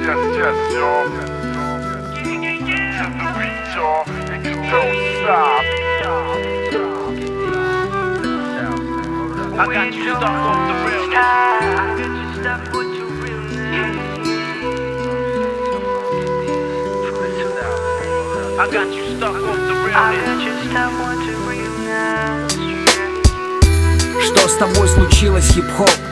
I got you stuck on the realness. I got you stuck on the realness. Что с тобой случилось, хип-хоп?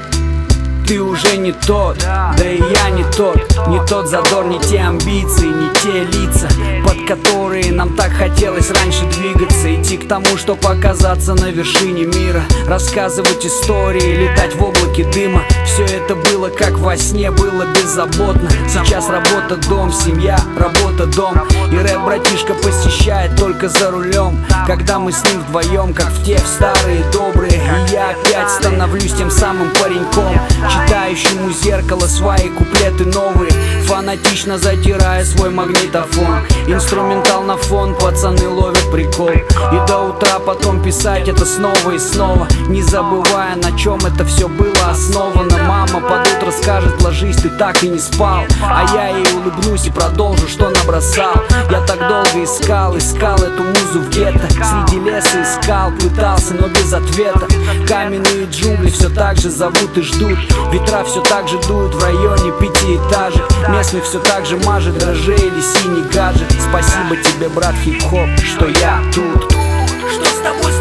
Ты уже не тот, да и я не тот. Не тот задор, не те амбиции, не те лица Под которые нам так хотелось раньше двигаться. Идти к тому, чтобы оказаться на вершине мира. Рассказывать истории, летать в облаке дыма. Все это было как во сне, было беззаботно. Сейчас работа, дом, семья, работа, дом. И рэп-братишка посещает только за рулем. Когда мы с ним вдвоем, как в те в старые добрые. И я опять становлюсь тем самым пареньком Читающему зеркало свои куплеты новые Фанатично затирая свой магнитофон. Инструментал на фон, пацаны ловят прикол. И до утра потом писать это снова и снова Не забывая на чем это все было основано. Мама под утро скажет, ложись, ты так и не спал А я ей улыбнусь и продолжу, что набросал. Я так долго искал, искал эту музу в гетто. Среди леса искал, пытался, но без ответа. Каменные джунгли все так же зовут и ждут Ветра все так же дуют в районе пятиэтажек Местный все так же мажет дрожжей или синий гаджет. Спасибо тебе, брат хип-хоп, что я тут. Что с тобой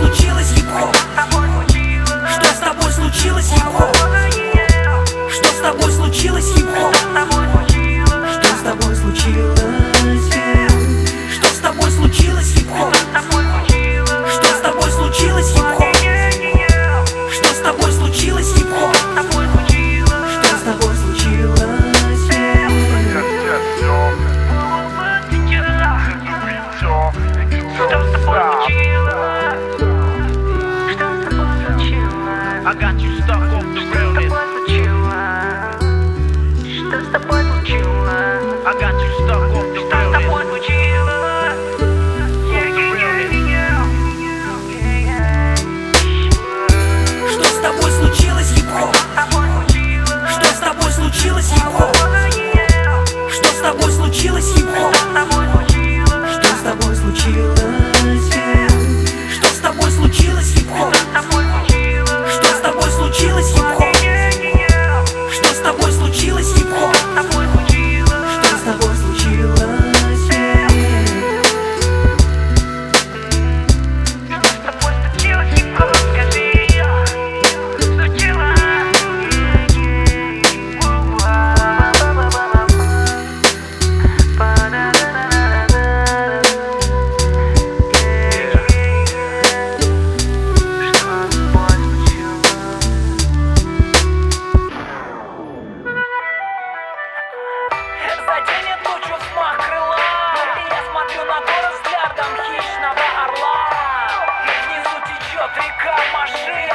got you stuck Заденет тучу взмах крыла И я смотрю на город взглядом хищного орла. Внизу течет река Маши